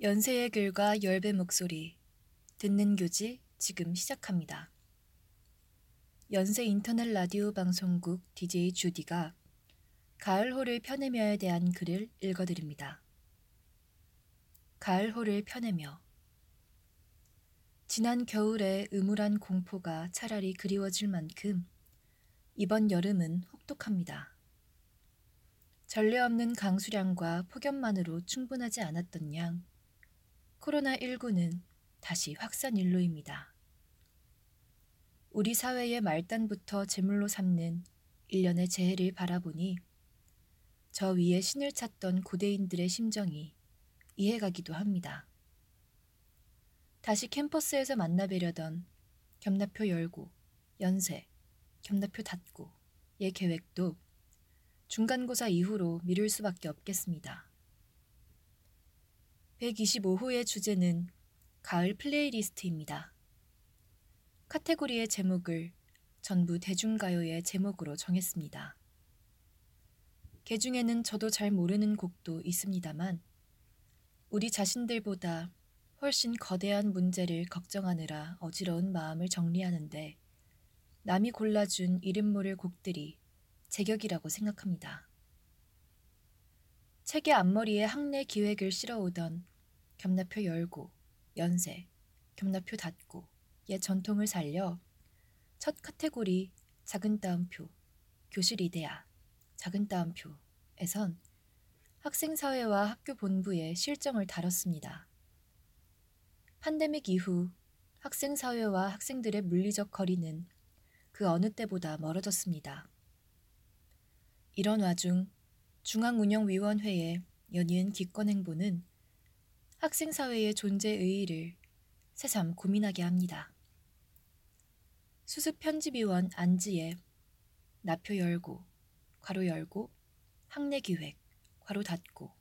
연세의 글과 열배 목소리 듣는 교지 지금 시작합니다. 연세 인터넷 라디오 방송국 DJ 주디가 가을호를 펴내며에 대한 글을 읽어드립니다. 가을호를 펴내며 지난 겨울의 음울한 공포가 차라리 그리워질 만큼 이번 여름은 혹독합니다. 전례 없는 강수량과 폭염만으로 충분하지 않았던 양 코로나19는 다시 확산 일로입니다. 우리 사회의 말단부터 제물로 삼는 일련의 재해를 바라보니 저 위에 신을 찾던 고대인들의 심정이 이해가기도 합니다. 다시 캠퍼스에서 만나 뵈려던 겸나표 열고, 연세, 겸나표 닫고의 계획도 중간고사 이후로 미룰 수밖에 없겠습니다. 125호의 주제는 가을 플레이리스트입니다. 카테고리의 제목을 전부 대중가요의 제목으로 정했습니다. 개 중에는 저도 잘 모르는 곡도 있습니다만 우리 자신들보다 훨씬 거대한 문제를 걱정하느라 어지러운 마음을 정리하는데 남이 골라준 이름 모를 곡들이 제격이라고 생각합니다. 책의 앞머리에 학내 기획을 실어오던 겸나표 열고, 연세, 겸나표 닫고의 전통을 살려 첫 카테고리 작은 따옴표, 교실 이데아, 작은 따옴표에선 학생사회와 학교 본부의 실정을 다뤘습니다. 팬데믹 이후 학생사회와 학생들의 물리적 거리는 그 어느 때보다 멀어졌습니다. 이런 와중 중앙운영위원회의 연이은 기권 행보는 학생 사회의 존재 의의를 새삼 고민하게 합니다. 수습 편집위원 안지의 나표 열고, 괄호 열고, 학내 기획, 괄호 닫고,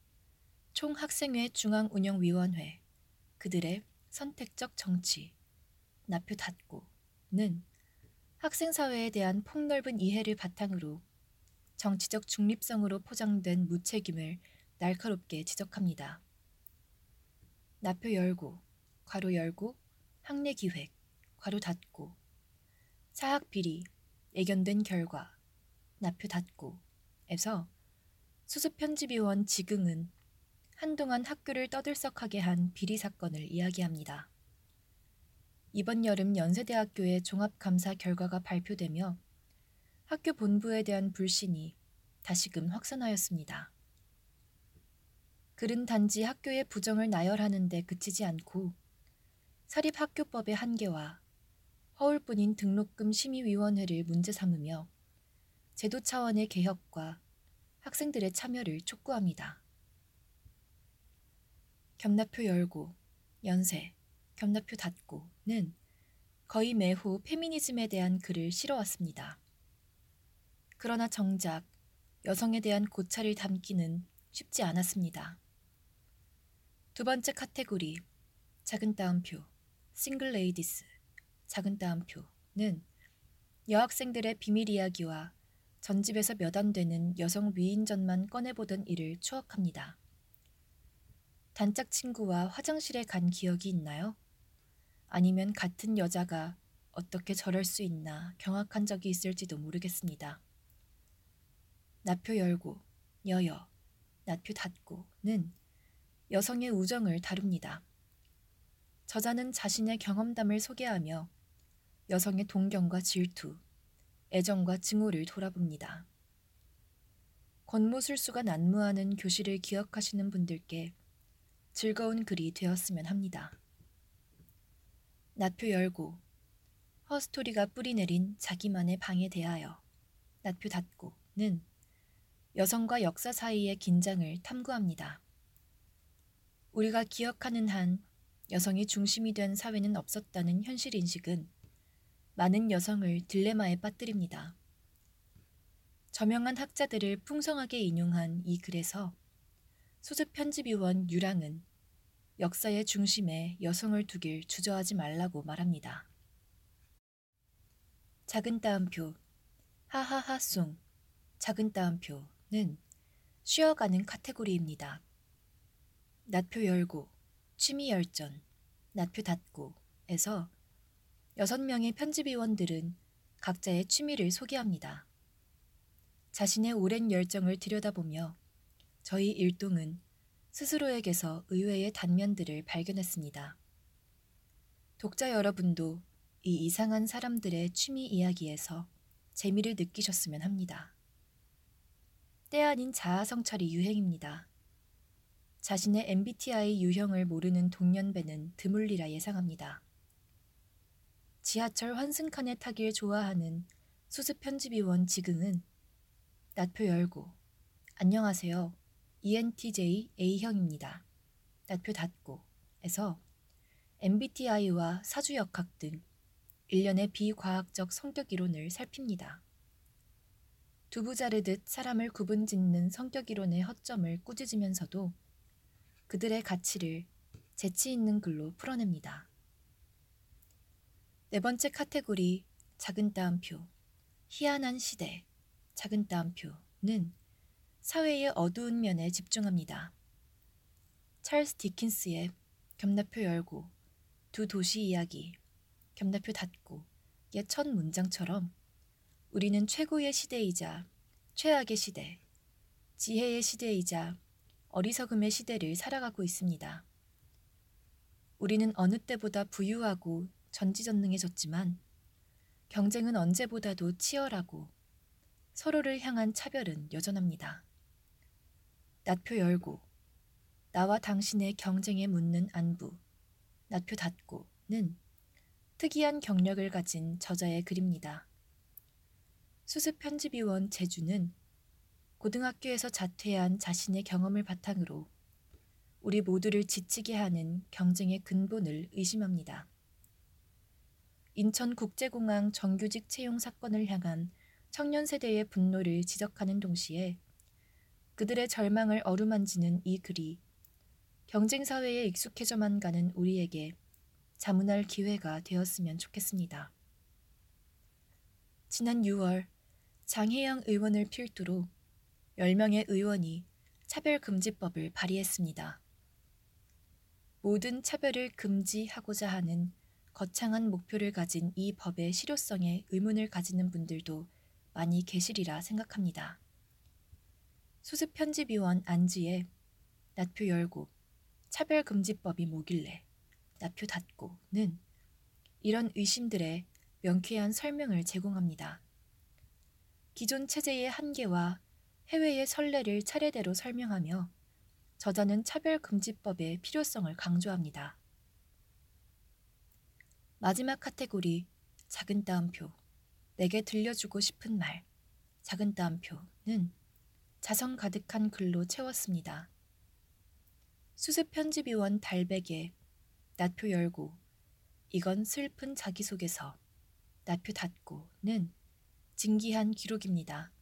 총학생회 중앙운영위원회, 그들의 선택적 정치, 나표 닫고는 학생 사회에 대한 폭넓은 이해를 바탕으로 정치적 중립성으로 포장된 무책임을 날카롭게 지적합니다. 나표 열고, 괄호 열고, 학내 기획, 괄호 닫고, 사학 비리, 예견된 결과, 나표 닫고, 에서 수습 편집위원 지긍은 한동안 학교를 떠들썩하게 한 비리 사건을 이야기합니다. 이번 여름 연세대학교의 종합감사 결과가 발표되며 학교 본부에 대한 불신이 다시금 확산하였습니다. 글은 단지 학교의 부정을 나열하는 데 그치지 않고 사립학교법의 한계와 허울뿐인 등록금 심의위원회를 문제 삼으며 제도 차원의 개혁과 학생들의 참여를 촉구합니다. 겸나표 열고, 연세, 겸나표 닫고는 거의 매후 페미니즘에 대한 글을 실어왔습니다. 그러나 정작 여성에 대한 고찰을 담기는 쉽지 않았습니다. 두 번째 카테고리 작은 따옴표 Single Ladies 작은 따옴표는 여학생들의 비밀 이야기와 전집에서 몇 안 되는 여성 위인전만 꺼내보던 일을 추억합니다. 단짝 친구와 화장실에 간 기억이 있나요? 아니면 같은 여자가 어떻게 저럴 수 있나 경악한 적이 있을지도 모르겠습니다. 낫표 열고, 여여, 나표 닫고는 여성의 우정을 다룹니다. 저자는 자신의 경험담을 소개하며 여성의 동경과 질투, 애정과 증오를 돌아봅니다. 권모술수가 난무하는 교실을 기억하시는 분들께 즐거운 글이 되었으면 합니다. 나표 열고 허스토리가 뿌리내린 자기만의 방에 대하여 나표 닫고는 여성과 역사 사이의 긴장을 탐구합니다. 우리가 기억하는 한 여성이 중심이 된 사회는 없었다는 현실 인식은 많은 여성을 딜레마에 빠뜨립니다. 저명한 학자들을 풍성하게 인용한 이 글에서 소습 편집위원 유랑은 역사의 중심에 여성을 두길 주저하지 말라고 말합니다. 작은 따옴표 하하하송 작은 따옴표는 쉬어가는 카테고리입니다. 낫표 열고, 취미 열전, 낫표 닫고에서 여섯 명의 편집위원들은 각자의 취미를 소개합니다. 자신의 오랜 열정을 들여다보며 저희 일동은 스스로에게서 의외의 단면들을 발견했습니다. 독자 여러분도 이 이상한 사람들의 취미 이야기에서 재미를 느끼셨으면 합니다. 때 아닌 자아 성찰이 유행입니다. 자신의 MBTI 유형을 모르는 동년배는 드물리라 예상합니다. 지하철 환승칸에 타길 좋아하는 수습 편집위원 지금은 낫표 열고 안녕하세요. ENTJ A형입니다. 낫표 닫고 에서 MBTI와 사주역학 등 일련의 비과학적 성격 이론을 살핍니다. 두부 자르듯 사람을 구분짓는 성격 이론의 허점을 꾸짖으면서도 그들의 가치를 재치 있는 글로 풀어냅니다. 네 번째 카테고리 작은 따옴표 희한한 시대 작은 따옴표는 사회의 어두운 면에 집중합니다. 찰스 디킨스의 겸나표 열고 두 도시 이야기 겸나표 닫고의 첫 문장처럼 우리는 최고의 시대이자 최악의 시대, 지혜의 시대이자 어리석음의 시대를 살아가고 있습니다. 우리는 어느 때보다 부유하고 전지전능해졌지만 경쟁은 언제보다도 치열하고 서로를 향한 차별은 여전합니다. 낫표 열고 나와 당신의 경쟁에 묻는 안부 낫표 닫고는 특이한 경력을 가진 저자의 글입니다. 수습 편집위원 제주는 고등학교에서 자퇴한 자신의 경험을 바탕으로 우리 모두를 지치게 하는 경쟁의 근본을 의심합니다. 인천국제공항 정규직 채용 사건을 향한 청년 세대의 분노를 지적하는 동시에 그들의 절망을 어루만지는 이 글이 경쟁 사회에 익숙해져만 가는 우리에게 자문할 기회가 되었으면 좋겠습니다. 지난 6월 장혜영 의원을 필두로 10명의 의원이 차별금지법을 발의했습니다. 모든 차별을 금지하고자 하는 거창한 목표를 가진 이 법의 실효성에 의문을 가지는 분들도 많이 계시리라 생각합니다. 수습 편집위원 안지에 낫표 열고 차별금지법이 뭐길래 납표 닫고는 이런 의심들의 명쾌한 설명을 제공합니다. 기존 체제의 한계와 해외의 선례를 차례대로 설명하며 저자는 차별금지법의 필요성을 강조합니다. 마지막 카테고리 작은 따옴표 내게 들려주고 싶은 말 작은 따옴표는 자성 가득한 글로 채웠습니다. 수습 편집위원 달백에 낫표 열고 이건 슬픈 자기소개서 낫표 닫고는 진기한 기록입니다.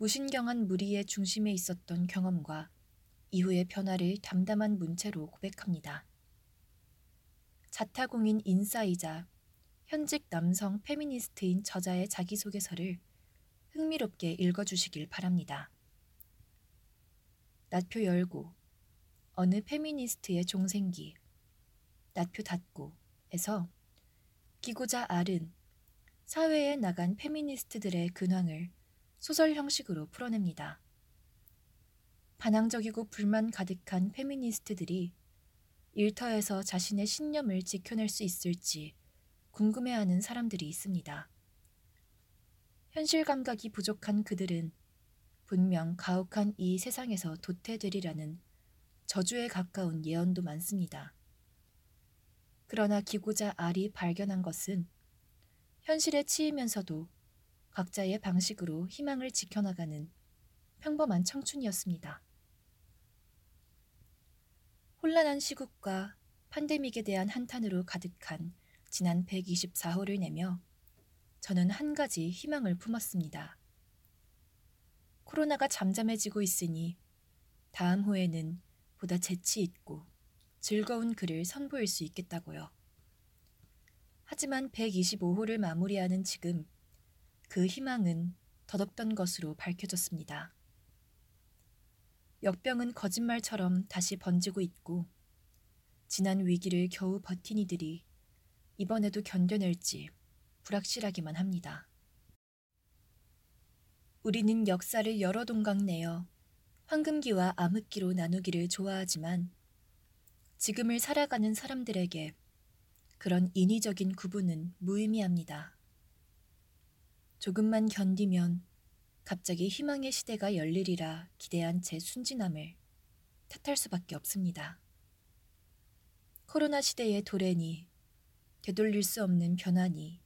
무신경한 무리의 중심에 있었던 경험과 이후의 변화를 담담한 문체로 고백합니다. 자타공인 인싸이자 현직 남성 페미니스트인 저자의 자기소개서를 흥미롭게 읽어주시길 바랍니다. 낫표 열고 어느 페미니스트의 종생기 낫표 닫고에서 기고자 알은 사회에 나간 페미니스트들의 근황을 소설 형식으로 풀어냅니다. 반항적이고 불만 가득한 페미니스트들이 일터에서 자신의 신념을 지켜낼 수 있을지 궁금해하는 사람들이 있습니다. 현실 감각이 부족한 그들은 분명 가혹한 이 세상에서 도태되리라는 저주에 가까운 예언도 많습니다. 그러나 기고자 알이 발견한 것은 현실에 치이면서도 각자의 방식으로 희망을 지켜나가는 평범한 청춘이었습니다. 혼란한 시국과 팬데믹에 대한 한탄으로 가득한 지난 124호를 내며 저는 한 가지 희망을 품었습니다. 코로나가 잠잠해지고 있으니 다음 호에는 보다 재치 있고 즐거운 글을 선보일 수 있겠다고요. 하지만 125호를 마무리하는 지금 그 희망은 덧없던 것으로 밝혀졌습니다. 역병은 거짓말처럼 다시 번지고 있고 지난 위기를 겨우 버틴 이들이 이번에도 견뎌낼지 불확실하기만 합니다. 우리는 역사를 여러 동강 내어 황금기와 암흑기로 나누기를 좋아하지만 지금을 살아가는 사람들에게 그런 인위적인 구분은 무의미합니다. 조금만 견디면 갑자기 희망의 시대가 열리리라 기대한 제 순진함을 탓할 수밖에 없습니다. 코로나 시대의 도래니 되돌릴 수 없는 변화니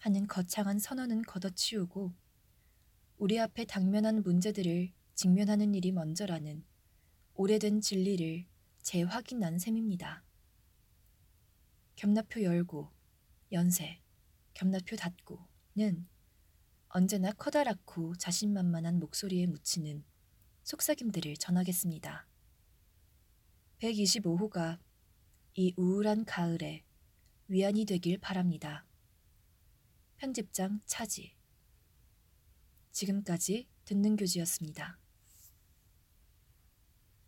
하는 거창한 선언은 걷어치우고 우리 앞에 당면한 문제들을 직면하는 일이 먼저라는 오래된 진리를 재확인한 셈입니다. 겸납표 열고 연세 겸납표 닫고는 언제나 커다랗고 자신만만한 목소리에 묻히는 속삭임들을 전하겠습니다. 125호가 이 우울한 가을에 위안이 되길 바랍니다. 편집장 차지. 지금까지 듣는 교지였습니다.